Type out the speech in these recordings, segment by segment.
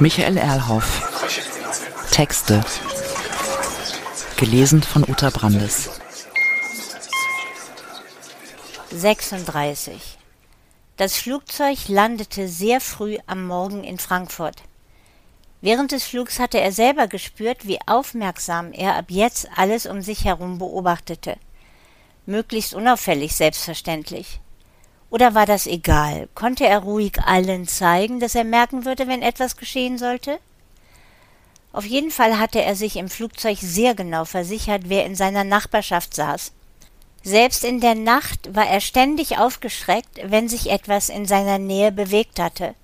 Michael Erlhoff. Texte. Gelesen von Uta Brandes. 36. Das Flugzeug landete sehr früh am Morgen in Frankfurt. Während des Flugs hatte er selber gespürt, wie aufmerksam er ab jetzt alles um sich herum beobachtete. Möglichst unauffällig, selbstverständlich. Oder war das egal? Konnte er ruhig allen zeigen, dass er merken würde, wenn etwas geschehen sollte? Auf jeden Fall hatte er sich im Flugzeug sehr genau versichert, wer in seiner Nachbarschaft saß. Selbst in der Nacht war er ständig aufgeschreckt, wenn sich etwas in seiner Nähe bewegt hatte.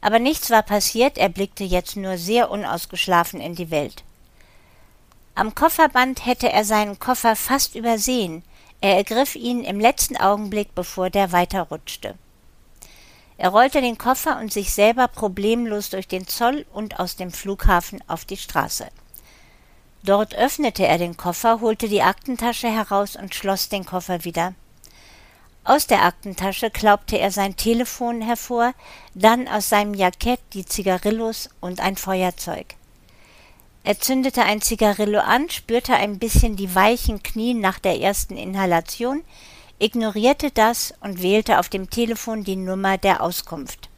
Aber nichts war passiert, er blickte jetzt nur sehr unausgeschlafen in die Welt. Am Kofferband hätte er seinen Koffer fast übersehen, er ergriff ihn im letzten Augenblick, bevor der weiterrutschte. Er rollte den Koffer und sich selber problemlos durch den Zoll und aus dem Flughafen auf die Straße. Dort öffnete er den Koffer, holte die Aktentasche heraus und schloss den Koffer wieder. Aus der Aktentasche klaubte er sein Telefon hervor, dann aus seinem Jackett die Zigarillos und ein Feuerzeug. Er zündete ein Zigarillo an, spürte ein bisschen die weichen Knie nach der ersten Inhalation, ignorierte das und wählte auf dem Telefon die Nummer der Auskunft.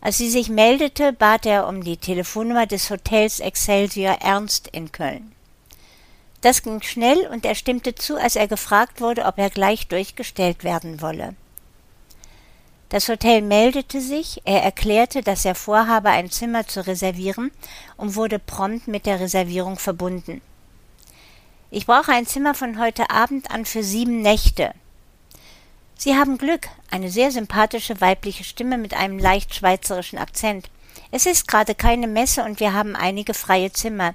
Als sie sich meldete, bat er um die Telefonnummer des Hotels Excelsior Ernst in Köln. Das ging schnell und er stimmte zu, als er gefragt wurde, ob er gleich durchgestellt werden wolle. Das Hotel meldete sich, er erklärte, dass er vorhabe, ein Zimmer zu reservieren und wurde prompt mit der Reservierung verbunden. Ich brauche ein Zimmer von heute Abend an für sieben Nächte. Sie haben Glück, eine sehr sympathische weibliche Stimme mit einem leicht schweizerischen Akzent. Es ist gerade keine Messe und wir haben einige freie Zimmer.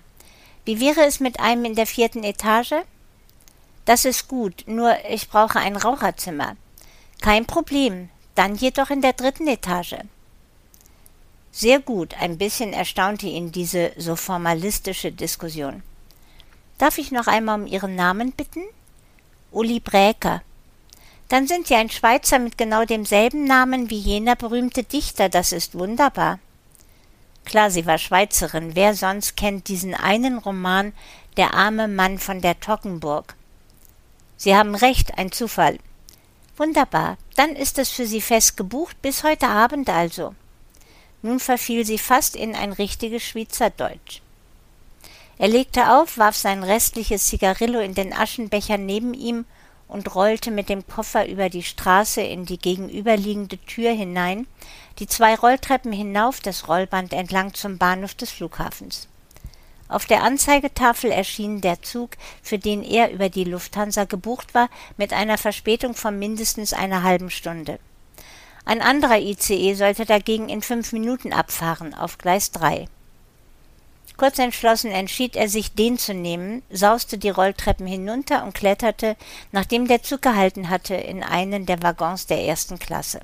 Wie wäre es mit einem in der vierten Etage? Das ist gut, nur ich brauche ein Raucherzimmer. Kein Problem, dann jedoch in der dritten Etage. Sehr gut, ein bisschen erstaunte ihn diese so formalistische Diskussion. Darf ich noch einmal um Ihren Namen bitten? Uli Bräker. Dann sind Sie ein Schweizer mit genau demselben Namen wie jener berühmte Dichter, das ist wunderbar. Klar, sie war Schweizerin, wer sonst kennt diesen einen Roman Der arme Mann von der Toggenburg? Sie haben recht, ein Zufall. Wunderbar, dann ist es für Sie fest gebucht, bis heute Abend also. Nun verfiel sie fast in ein richtiges Schweizerdeutsch. Er legte auf, warf sein restliches Zigarillo in den Aschenbecher neben ihm und rollte mit dem Koffer über die Straße in die gegenüberliegende Tür hinein, die zwei Rolltreppen hinauf das Rollband entlang zum Bahnhof des Flughafens. Auf der Anzeigetafel erschien der Zug, für den er über die Lufthansa gebucht war, mit einer Verspätung von mindestens einer halben Stunde. Ein anderer ICE sollte dagegen in fünf Minuten abfahren, auf Gleis 3. Kurz entschlossen entschied er sich, den zu nehmen, sauste die Rolltreppen hinunter und kletterte, nachdem der Zug gehalten hatte, in einen der Waggons der ersten Klasse.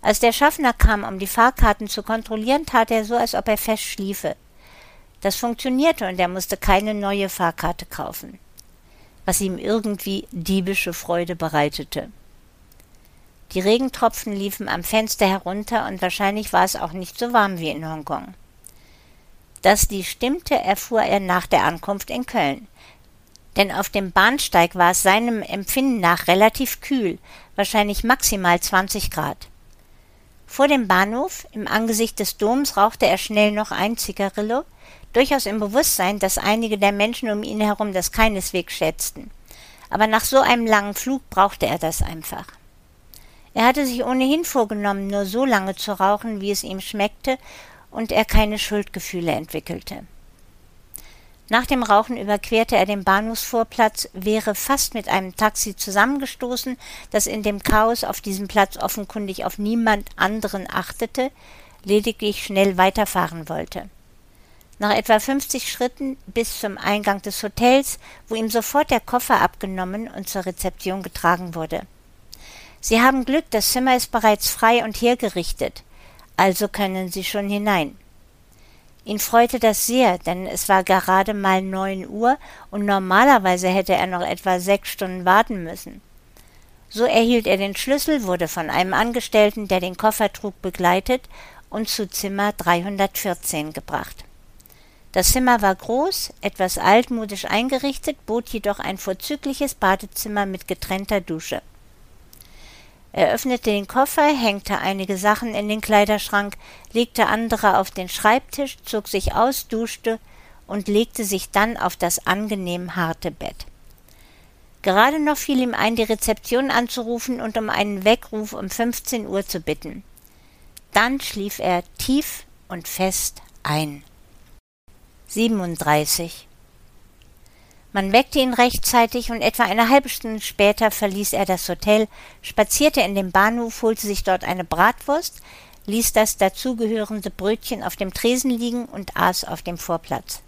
Als der Schaffner kam, um die Fahrkarten zu kontrollieren, tat er so, als ob er fest schliefe. Das funktionierte und er musste keine neue Fahrkarte kaufen, was ihm irgendwie diebische Freude bereitete. Die Regentropfen liefen am Fenster herunter und wahrscheinlich war es auch nicht so warm wie in Hongkong. Dass dies stimmte, erfuhr er nach der Ankunft in Köln. Denn auf dem Bahnsteig war es seinem Empfinden nach relativ kühl, wahrscheinlich maximal 20 Grad. Vor dem Bahnhof, im Angesicht des Doms, rauchte er schnell noch ein Zigarillo, durchaus im Bewusstsein, dass einige der Menschen um ihn herum das keineswegs schätzten. Aber nach so einem langen Flug brauchte er das einfach. Er hatte sich ohnehin vorgenommen, nur so lange zu rauchen, wie es ihm schmeckte und er keine Schuldgefühle entwickelte. Nach dem Rauchen überquerte er den Bahnhofsvorplatz, wäre fast mit einem Taxi zusammengestoßen, das in dem Chaos auf diesem Platz offenkundig auf niemand anderen achtete, lediglich schnell weiterfahren wollte. Nach etwa 50 Schritten bis zum Eingang des Hotels, wo ihm sofort der Koffer abgenommen und zur Rezeption getragen wurde. Sie haben Glück, das Zimmer ist bereits frei und hergerichtet, also können Sie schon hinein. Ihn freute das sehr, denn es war gerade mal neun Uhr und normalerweise hätte er noch etwa sechs Stunden warten müssen. So erhielt er den Schlüssel, wurde von einem Angestellten, der den Koffer trug, begleitet und zu Zimmer 314 gebracht. Das Zimmer war groß, etwas altmodisch eingerichtet, bot jedoch ein vorzügliches Badezimmer mit getrennter Dusche. Er öffnete den Koffer, hängte einige Sachen in den Kleiderschrank, legte andere auf den Schreibtisch, zog sich aus, duschte und legte sich dann auf das angenehm harte Bett. Gerade noch fiel ihm ein, die Rezeption anzurufen und um einen Weckruf um 15 Uhr zu bitten. Dann schlief er tief und fest ein. 37. Man weckte ihn rechtzeitig und etwa eine halbe Stunde später verließ er das Hotel, spazierte in den Bahnhof, holte sich dort eine Bratwurst, ließ das dazugehörende Brötchen auf dem Tresen liegen und aß auf dem Vorplatz.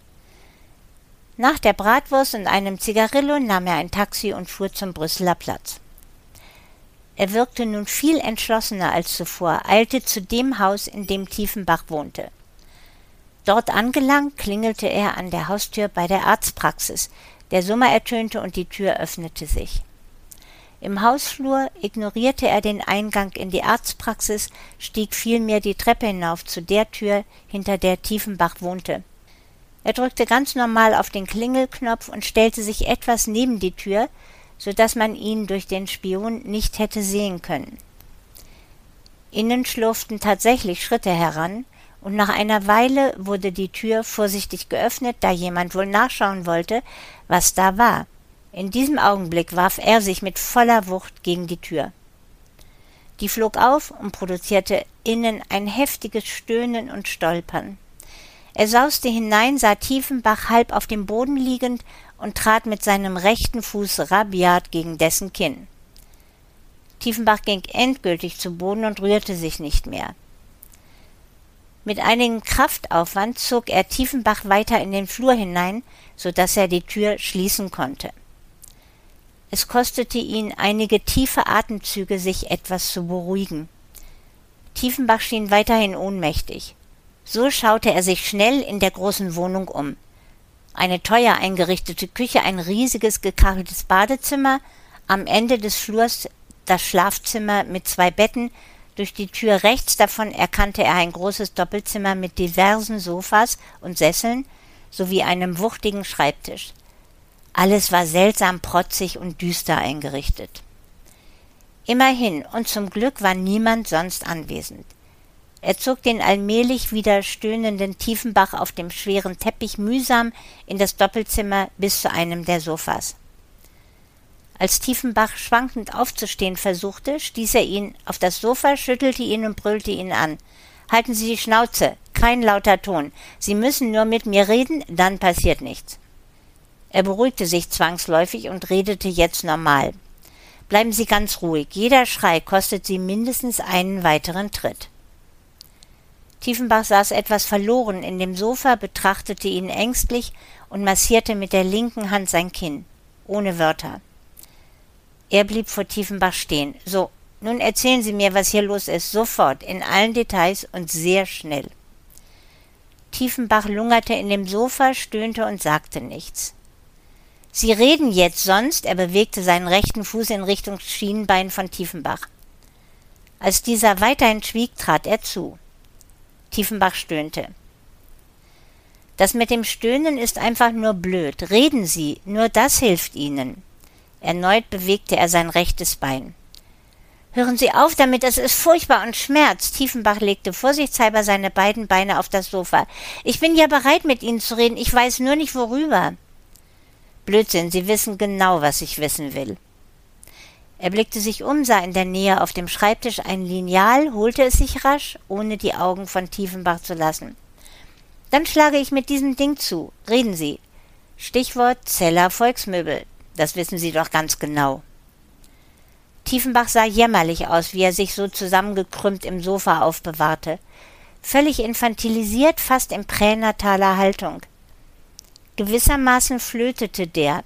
Nach der Bratwurst und einem Zigarillo nahm er ein Taxi und fuhr zum Brüsseler Platz. Er wirkte nun viel entschlossener als zuvor, eilte zu dem Haus, in dem Tiefenbach wohnte. Dort angelangt, klingelte er an der Haustür bei der Arztpraxis. Der Summer ertönte und die Tür öffnete sich. Im Hausflur ignorierte er den Eingang in die Arztpraxis, stieg vielmehr die Treppe hinauf zu der Tür, hinter der Tiefenbach wohnte. Er drückte ganz normal auf den Klingelknopf und stellte sich etwas neben die Tür, so dass man ihn durch den Spion nicht hätte sehen können. Innen schlurften tatsächlich Schritte heran, und nach einer Weile wurde die Tür vorsichtig geöffnet, da jemand wohl nachschauen wollte, was da war. In diesem Augenblick warf er sich mit voller Wucht gegen die Tür. Die flog auf und produzierte innen ein heftiges Stöhnen und Stolpern. Er sauste hinein, sah Tiefenbach halb auf dem Boden liegend und trat mit seinem rechten Fuß rabiat gegen dessen Kinn. Tiefenbach ging endgültig zu Boden und rührte sich nicht mehr. Mit einigem Kraftaufwand zog er Tiefenbach weiter in den Flur hinein, so dass er die Tür schließen konnte. Es kostete ihn einige tiefe Atemzüge, sich etwas zu beruhigen. Tiefenbach schien weiterhin ohnmächtig. So schaute er sich schnell in der großen Wohnung um. Eine teuer eingerichtete Küche, ein riesiges gekacheltes Badezimmer, am Ende des Flurs das Schlafzimmer mit zwei Betten, durch die Tür rechts davon erkannte er ein großes Doppelzimmer mit diversen Sofas und Sesseln sowie einem wuchtigen Schreibtisch. Alles war seltsam protzig und düster eingerichtet. Immerhin, und zum Glück war niemand sonst anwesend. Er zog den allmählich wieder stöhnenden Tiefenbach auf dem schweren Teppich mühsam in das Doppelzimmer bis zu einem der Sofas. Als Tiefenbach schwankend aufzustehen versuchte, stieß er ihn auf das Sofa, schüttelte ihn und brüllte ihn an. Halten Sie die Schnauze, kein lauter Ton. Sie müssen nur mit mir reden, dann passiert nichts. Er beruhigte sich zwangsläufig und redete jetzt normal. Bleiben Sie ganz ruhig, jeder Schrei kostet Sie mindestens einen weiteren Tritt. Tiefenbach saß etwas verloren in dem Sofa, betrachtete ihn ängstlich und massierte mit der linken Hand sein Kinn, ohne Wörter. Er blieb vor Tiefenbach stehen. So, nun erzählen Sie mir, was hier los ist, sofort, in allen Details und sehr schnell. Tiefenbach lungerte in dem Sofa, stöhnte und sagte nichts. Sie reden jetzt sonst, er bewegte seinen rechten Fuß in Richtung Schienenbein von Tiefenbach. Als dieser weiterhin schwieg, trat er zu. Tiefenbach stöhnte. Das mit dem Stöhnen ist einfach nur blöd. Reden Sie, nur das hilft Ihnen. Erneut bewegte er sein rechtes Bein. Hören Sie auf damit, es ist furchtbar und schmerzt. Tiefenbach legte vorsichtshalber seine beiden Beine auf das Sofa. Ich bin ja bereit, mit Ihnen zu reden, ich weiß nur nicht worüber. Blödsinn, Sie wissen genau, was ich wissen will. Er blickte sich um, sah in der Nähe auf dem Schreibtisch ein Lineal, holte es sich rasch, ohne die Augen von Tiefenbach zu lassen. Dann schlage ich mit diesem Ding zu. Reden Sie. Stichwort Zeller Volksmöbel. Das wissen Sie doch ganz genau. Tiefenbach sah jämmerlich aus, wie er sich so zusammengekrümmt im Sofa aufbewahrte. Völlig infantilisiert, fast in pränataler Haltung. Gewissermaßen flötete der.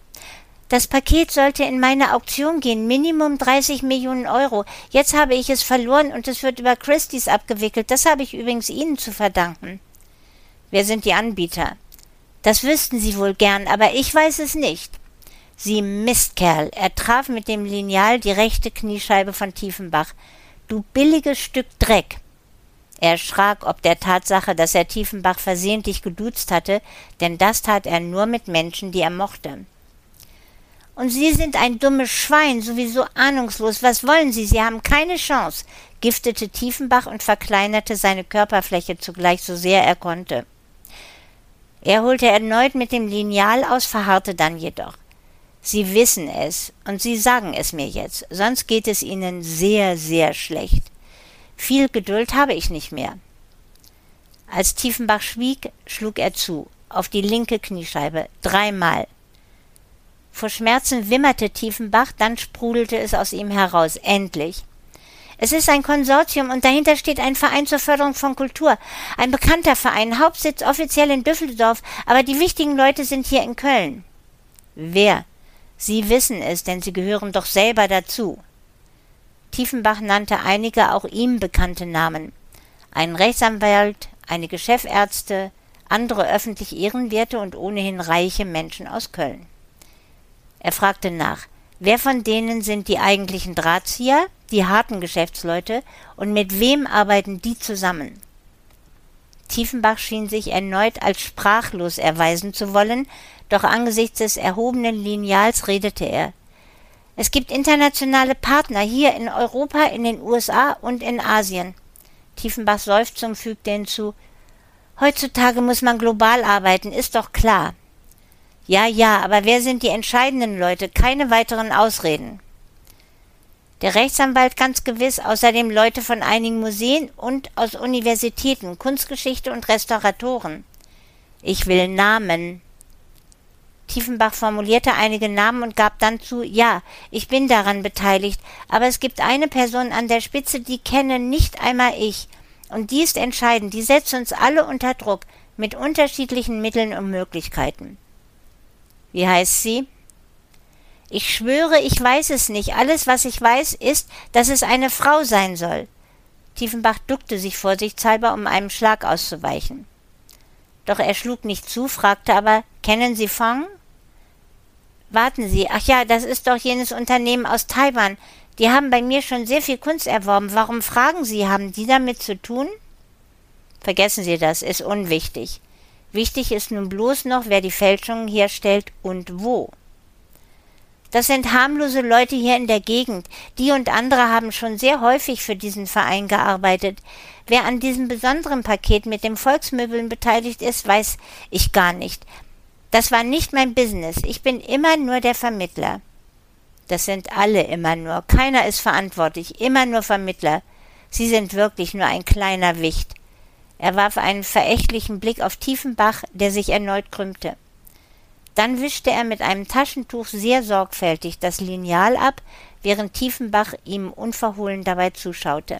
Das Paket sollte in meine Auktion gehen, Minimum 30 Millionen Euro. Jetzt habe ich es verloren und es wird über Christie's abgewickelt. Das habe ich übrigens Ihnen zu verdanken. Wer sind die Anbieter? Das wüssten Sie wohl gern, aber ich weiß es nicht. Sie Mistkerl, er traf mit dem Lineal die rechte Kniescheibe von Tiefenbach. Du billiges Stück Dreck. Er erschrak ob der Tatsache, dass er Tiefenbach versehentlich geduzt hatte, denn das tat er nur mit Menschen, die er mochte. Und Sie sind ein dummes Schwein, sowieso ahnungslos. Was wollen Sie? Sie haben keine Chance, giftete Tiefenbach und verkleinerte seine Körperfläche zugleich so sehr er konnte. Er holte erneut mit dem Lineal aus, verharrte dann jedoch. Sie wissen es, und Sie sagen es mir jetzt, sonst geht es Ihnen sehr, sehr schlecht. Viel Geduld habe ich nicht mehr. Als Tiefenbach schwieg, schlug er zu, auf die linke Kniescheibe, dreimal. Vor Schmerzen wimmerte Tiefenbach, dann sprudelte es aus ihm heraus, endlich. Es ist ein Konsortium und dahinter steht ein Verein zur Förderung von Kultur. Ein bekannter Verein, Hauptsitz offiziell in Düsseldorf, aber die wichtigen Leute sind hier in Köln. Wer? Sie wissen es, denn Sie gehören doch selber dazu. Tiefenbach nannte einige auch ihm bekannte Namen. Ein Rechtsanwalt, einige Chefärzte, andere öffentlich ehrenwerte und ohnehin reiche Menschen aus Köln. Er fragte nach, wer von denen sind die eigentlichen Drahtzieher, die harten Geschäftsleute, und mit wem arbeiten die zusammen? Tiefenbach schien sich erneut als sprachlos erweisen zu wollen, doch angesichts des erhobenen Lineals redete er. Es gibt internationale Partner hier in Europa, in den USA und in Asien. Tiefenbachs Seufzung fügte hinzu Heutzutage muss man global arbeiten, ist doch klar. Ja, ja, aber wer sind die entscheidenden Leute? Keine weiteren Ausreden. Der Rechtsanwalt ganz gewiss, außerdem Leute von einigen Museen und aus Universitäten, Kunstgeschichte und Restauratoren. Ich will Namen. Tiefenbach formulierte einige Namen und gab dann zu, ja, ich bin daran beteiligt, aber es gibt eine Person an der Spitze, die kenne nicht einmal ich. Und die ist entscheidend, die setzt uns alle unter Druck, mit unterschiedlichen Mitteln und Möglichkeiten. Wie heißt sie? Ich schwöre, ich weiß es nicht. Alles, was ich weiß, ist, dass es eine Frau sein soll. Tiefenbach duckte sich vorsichtshalber, um einem Schlag auszuweichen. Doch er schlug nicht zu, fragte aber, kennen Sie Fong? Warten Sie, ach ja, das ist doch jenes Unternehmen aus Taiwan. Die haben bei mir schon sehr viel Kunst erworben. Warum fragen Sie, haben die damit zu tun? Vergessen Sie das, ist unwichtig. Wichtig ist nun bloß noch, wer die Fälschungen herstellt und wo. Das sind harmlose Leute hier in der Gegend. Die und andere haben schon sehr häufig für diesen Verein gearbeitet. Wer an diesem besonderen Paket mit den Volksmöbeln beteiligt ist, weiß ich gar nicht. Das war nicht mein Business. Ich bin immer nur der Vermittler. Das sind alle immer nur. Keiner ist verantwortlich. Immer nur Vermittler. Sie sind wirklich nur ein kleiner Wicht. Er warf einen verächtlichen Blick auf Tiefenbach, der sich erneut krümmte. Dann wischte er mit einem Taschentuch sehr sorgfältig das Lineal ab, während Tiefenbach ihm unverhohlen dabei zuschaute.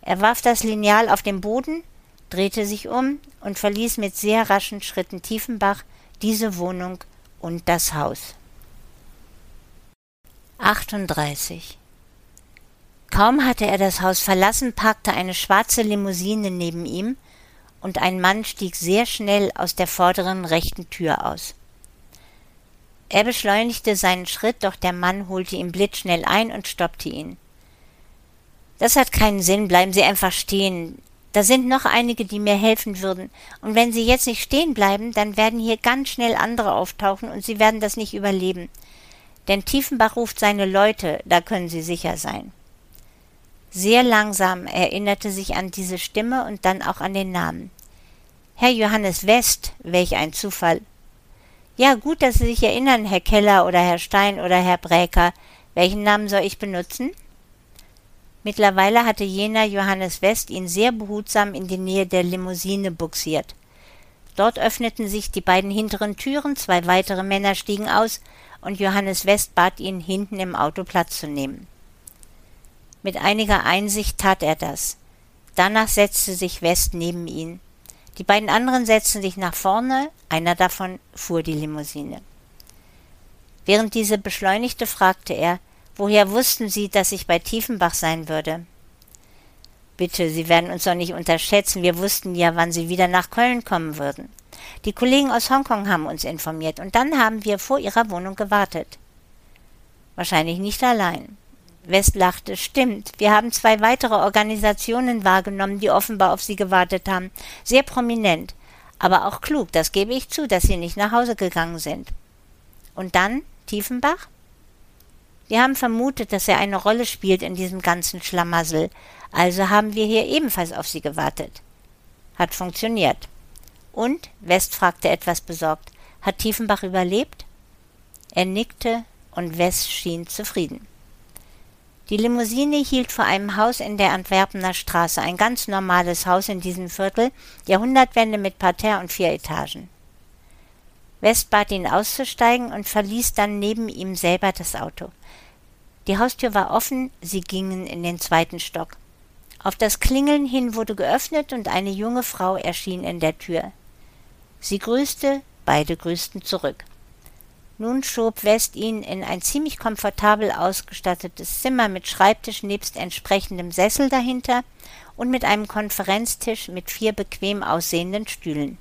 Er warf das Lineal auf den Boden, drehte sich um und verließ mit sehr raschen Schritten Tiefenbach, diese Wohnung und das Haus. 38. Kaum hatte er das Haus verlassen, parkte eine schwarze Limousine neben ihm, und ein Mann stieg sehr schnell aus der vorderen rechten Tür aus. Er beschleunigte seinen Schritt, doch der Mann holte ihn blitzschnell ein und stoppte ihn. Das hat keinen Sinn, bleiben Sie einfach stehen. Da sind noch einige, die mir helfen würden. Und wenn Sie jetzt nicht stehen bleiben, dann werden hier ganz schnell andere auftauchen und Sie werden das nicht überleben. Denn Tiefenbach ruft seine Leute, da können Sie sicher sein. Sehr langsam erinnerte sich an diese Stimme und dann auch an den Namen. Herr Johannes West, welch ein Zufall. Ja, gut, dass Sie sich erinnern, Herr Keller oder Herr Stein oder Herr Bräker. Welchen Namen soll ich benutzen? Mittlerweile hatte jener Johannes West ihn sehr behutsam in die Nähe der Limousine buxiert. Dort öffneten sich die beiden hinteren Türen, zwei weitere Männer stiegen aus, und Johannes West bat ihn, hinten im Auto Platz zu nehmen. Mit einiger Einsicht tat er das. Danach setzte sich West neben ihn. Die beiden anderen setzten sich nach vorne, einer davon fuhr die Limousine. Während diese beschleunigte, fragte er, Woher wussten Sie, dass ich bei Tiefenbach sein würde? Bitte, Sie werden uns doch nicht unterschätzen. Wir wussten ja, wann Sie wieder nach Köln kommen würden. Die Kollegen aus Hongkong haben uns informiert und dann haben wir vor Ihrer Wohnung gewartet. Wahrscheinlich nicht allein. West lachte. Stimmt, wir haben zwei weitere Organisationen wahrgenommen, die offenbar auf Sie gewartet haben. Sehr prominent. Aber auch klug, das gebe ich zu, dass Sie nicht nach Hause gegangen sind. Und dann Tiefenbach? Wir haben vermutet, dass er eine Rolle spielt in diesem ganzen Schlamassel, also haben wir hier ebenfalls auf Sie gewartet. Hat funktioniert. Und? West fragte etwas besorgt. Hat Tiefenbach überlebt? Er nickte und West schien zufrieden. Die Limousine hielt vor einem Haus in der Antwerpener Straße, ein ganz normales Haus in diesem Viertel, Jahrhundertwende mit Parterre und vier Etagen. West bat ihn auszusteigen und verließ dann neben ihm selber das Auto. Die Haustür war offen, sie gingen in den zweiten Stock. Auf das Klingeln hin wurde geöffnet und eine junge Frau erschien in der Tür. Sie grüßte, beide grüßten zurück. Nun schob West ihn in ein ziemlich komfortabel ausgestattetes Zimmer mit Schreibtisch nebst entsprechendem Sessel dahinter und mit einem Konferenztisch mit vier bequem aussehenden Stühlen.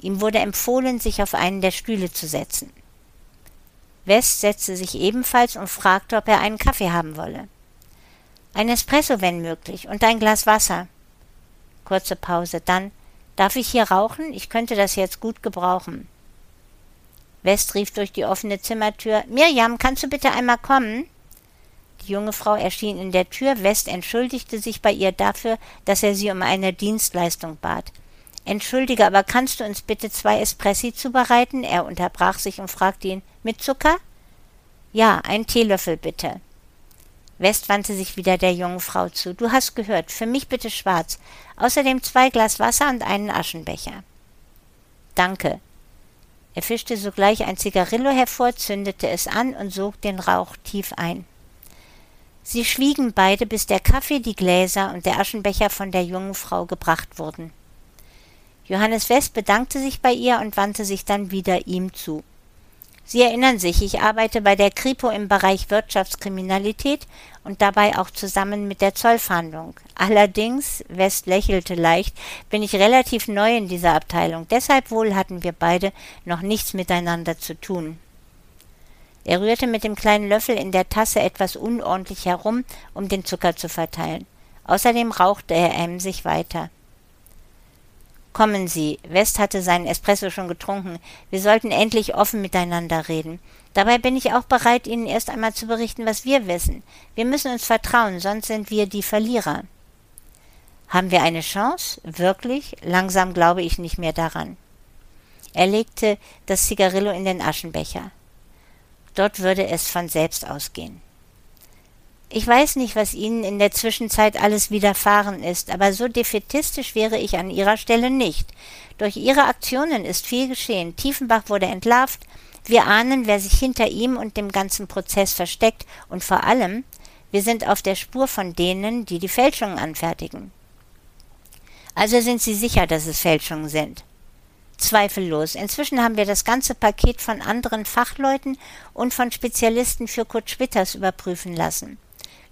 Ihm wurde empfohlen, sich auf einen der Stühle zu setzen. West setzte sich ebenfalls und fragte, ob er einen Kaffee haben wolle. Ein Espresso, wenn möglich, und ein Glas Wasser. Kurze Pause, dann Darf ich hier rauchen? Ich könnte das jetzt gut gebrauchen. West rief durch die offene Zimmertür Mirjam, kannst du bitte einmal kommen? Die junge Frau erschien in der Tür. West entschuldigte sich bei ihr dafür, dass er sie um eine Dienstleistung bat. Entschuldige, aber kannst du uns bitte zwei Espressi zubereiten? Er unterbrach sich und fragte ihn Mit Zucker? Ja, ein Teelöffel bitte. West wandte sich wieder der jungen Frau zu. Du hast gehört, für mich bitte schwarz. Außerdem zwei Glas Wasser und einen Aschenbecher. Danke. Er fischte sogleich ein Zigarillo hervor, zündete es an und sog den Rauch tief ein. Sie schwiegen beide, bis der Kaffee, die Gläser und der Aschenbecher von der jungen Frau gebracht wurden. Johannes West bedankte sich bei ihr und wandte sich dann wieder ihm zu. Sie erinnern sich, ich arbeite bei der Kripo im Bereich Wirtschaftskriminalität und dabei auch zusammen mit der Zollfahndung. Allerdings, West lächelte leicht, bin ich relativ neu in dieser Abteilung. Deshalb wohl hatten wir beide noch nichts miteinander zu tun. Er rührte mit dem kleinen Löffel in der Tasse etwas unordentlich herum, um den Zucker zu verteilen. Außerdem rauchte er emsig weiter. Kommen Sie. West hatte seinen Espresso schon getrunken. Wir sollten endlich offen miteinander reden. Dabei bin ich auch bereit, Ihnen erst einmal zu berichten, was wir wissen. Wir müssen uns vertrauen, sonst sind wir die Verlierer. Haben wir eine Chance? Wirklich? Langsam glaube ich nicht mehr daran. Er legte das Zigarillo in den Aschenbecher. Dort würde es von selbst ausgehen. Ich weiß nicht, was Ihnen in der Zwischenzeit alles widerfahren ist, aber so defetistisch wäre ich an Ihrer Stelle nicht. Durch Ihre Aktionen ist viel geschehen. Tiefenbach wurde entlarvt. Wir ahnen, wer sich hinter ihm und dem ganzen Prozess versteckt und vor allem, wir sind auf der Spur von denen, die die Fälschungen anfertigen. Also sind Sie sicher, dass es Fälschungen sind? Zweifellos. Inzwischen haben wir das ganze Paket von anderen Fachleuten und von Spezialisten für Kurt Schwitters überprüfen lassen.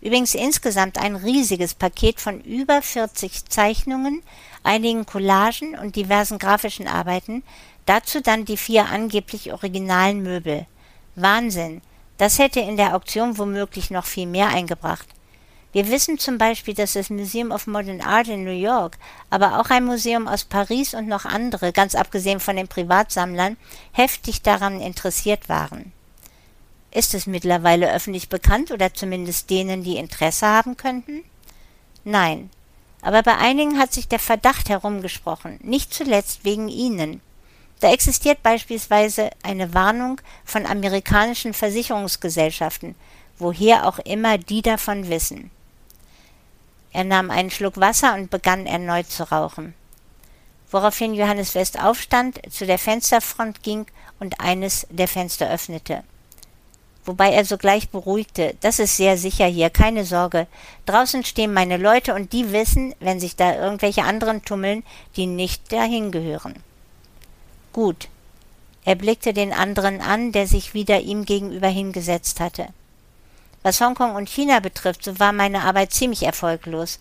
Übrigens insgesamt ein riesiges Paket von über 40 Zeichnungen, einigen Collagen und diversen grafischen Arbeiten, dazu dann die vier angeblich originalen Möbel. Wahnsinn! Das hätte in der Auktion womöglich noch viel mehr eingebracht. Wir wissen zum Beispiel, dass das Museum of Modern Art in New York, aber auch ein Museum aus Paris und noch andere, ganz abgesehen von den Privatsammlern, heftig daran interessiert waren. Ist es mittlerweile öffentlich bekannt oder zumindest denen, die Interesse haben könnten? Nein. Aber bei einigen hat sich der Verdacht herumgesprochen, nicht zuletzt wegen ihnen. Da existiert beispielsweise eine Warnung von amerikanischen Versicherungsgesellschaften, woher auch immer die davon wissen. Er nahm einen Schluck Wasser und begann erneut zu rauchen. Woraufhin Johannes West aufstand, zu der Fensterfront ging und eines der Fenster öffnete wobei er sogleich beruhigte, das ist sehr sicher hier, keine Sorge. Draußen stehen meine Leute und die wissen, wenn sich da irgendwelche anderen tummeln, die nicht dahin gehören. Gut. Er blickte den anderen an, der sich wieder ihm gegenüber hingesetzt hatte. Was Hongkong und China betrifft, so war meine Arbeit ziemlich erfolglos.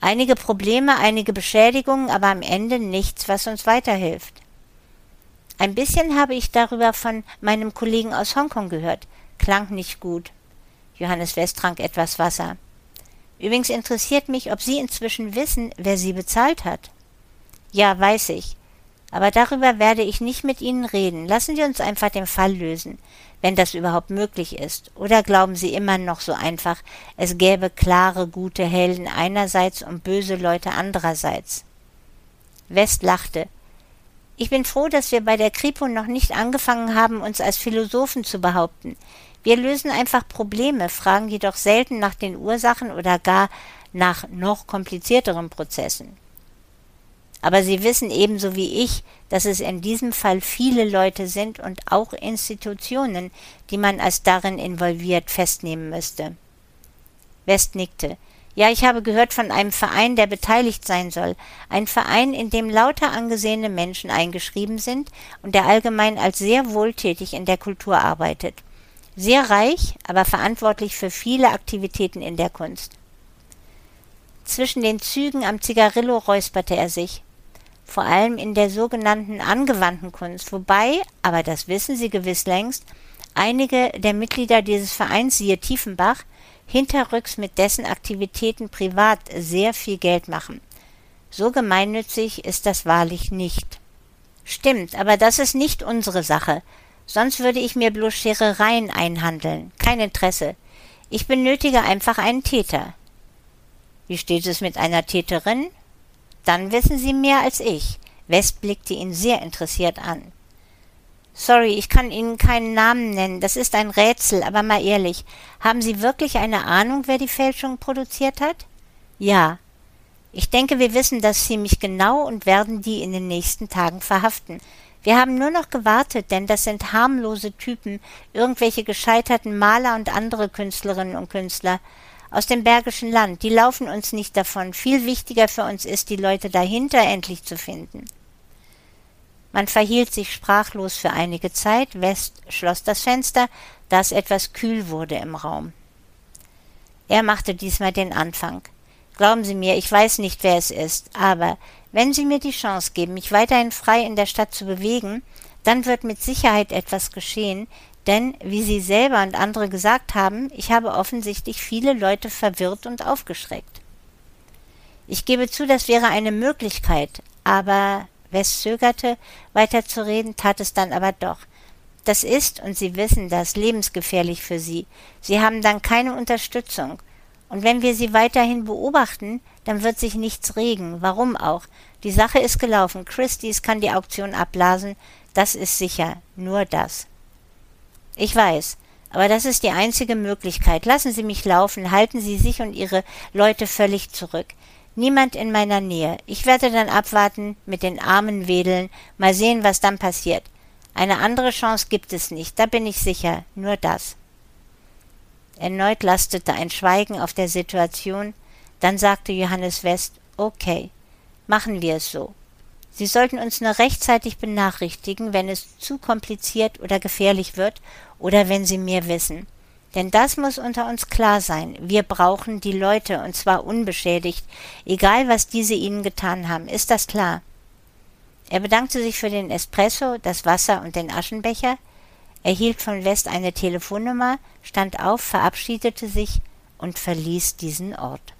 Einige Probleme, einige Beschädigungen, aber am Ende nichts, was uns weiterhilft. Ein bisschen habe ich darüber von meinem Kollegen aus Hongkong gehört. Klang nicht gut. Johannes West trank etwas Wasser. Übrigens interessiert mich, ob Sie inzwischen wissen, wer Sie bezahlt hat. Ja, weiß ich. Aber darüber werde ich nicht mit Ihnen reden. Lassen Sie uns einfach den Fall lösen, wenn das überhaupt möglich ist. Oder glauben Sie immer noch so einfach, es gäbe klare, gute Helden einerseits und böse Leute andererseits? West lachte. Ich bin froh, dass wir bei der Kripo noch nicht angefangen haben, uns als Philosophen zu behaupten. Wir lösen einfach Probleme, fragen jedoch selten nach den Ursachen oder gar nach noch komplizierteren Prozessen. Aber Sie wissen ebenso wie ich, dass es in diesem Fall viele Leute sind und auch Institutionen, die man als darin involviert festnehmen müsste. West nickte. Ja, ich habe gehört von einem Verein, der beteiligt sein soll. Ein Verein, in dem lauter angesehene Menschen eingeschrieben sind und der allgemein als sehr wohltätig in der Kultur arbeitet. Sehr reich, aber verantwortlich für viele Aktivitäten in der Kunst. Zwischen den Zügen am Zigarillo räusperte er sich. Vor allem in der sogenannten angewandten Kunst, wobei, aber das wissen Sie gewiss längst, einige der Mitglieder dieses Vereins, siehe Tiefenbach, hinterrücks mit dessen Aktivitäten privat sehr viel Geld machen. So gemeinnützig ist das wahrlich nicht. Stimmt, aber das ist nicht unsere Sache. Sonst würde ich mir bloß Scherereien einhandeln. Kein Interesse. Ich benötige einfach einen Täter. Wie steht es mit einer Täterin? Dann wissen Sie mehr als ich. West blickte ihn sehr interessiert an. Sorry, ich kann Ihnen keinen Namen nennen. Das ist ein Rätsel, aber mal ehrlich. Haben Sie wirklich eine Ahnung, wer die Fälschung produziert hat? Ja. Ich denke, wir wissen das ziemlich genau und werden die in den nächsten Tagen verhaften. Wir haben nur noch gewartet, denn das sind harmlose Typen, irgendwelche gescheiterten Maler und andere Künstlerinnen und Künstler aus dem Bergischen Land. Die laufen uns nicht davon. Viel wichtiger für uns ist, die Leute dahinter endlich zu finden. Man verhielt sich sprachlos für einige Zeit, West schloss das Fenster, da es etwas kühl wurde im Raum. Er machte diesmal den Anfang. Glauben Sie mir, ich weiß nicht, wer es ist, aber wenn Sie mir die Chance geben, mich weiterhin frei in der Stadt zu bewegen, dann wird mit Sicherheit etwas geschehen, denn, wie Sie selber und andere gesagt haben, ich habe offensichtlich viele Leute verwirrt und aufgeschreckt. Ich gebe zu, das wäre eine Möglichkeit, aber West zögerte, weiterzureden, tat es dann aber doch. Das ist, und Sie wissen das, lebensgefährlich für Sie. Sie haben dann keine Unterstützung. Und wenn wir Sie weiterhin beobachten, dann wird sich nichts regen. Warum auch? Die Sache ist gelaufen. Christie's kann die Auktion abblasen. Das ist sicher. Nur das. Ich weiß. Aber das ist die einzige Möglichkeit. Lassen Sie mich laufen. Halten Sie sich und Ihre Leute völlig zurück. Niemand in meiner Nähe. Ich werde dann abwarten, mit den Armen wedeln, mal sehen, was dann passiert. Eine andere Chance gibt es nicht, da bin ich sicher, nur das. Erneut lastete ein Schweigen auf der Situation, dann sagte Johannes West, okay, machen wir es so. Sie sollten uns nur rechtzeitig benachrichtigen, wenn es zu kompliziert oder gefährlich wird oder wenn Sie mehr wissen. Denn das muss unter uns klar sein. Wir brauchen die Leute, und zwar unbeschädigt, egal was diese ihnen getan haben. Ist das klar? Er bedankte sich für den Espresso, das Wasser und den Aschenbecher, erhielt von West eine Telefonnummer, stand auf, verabschiedete sich und verließ diesen Ort.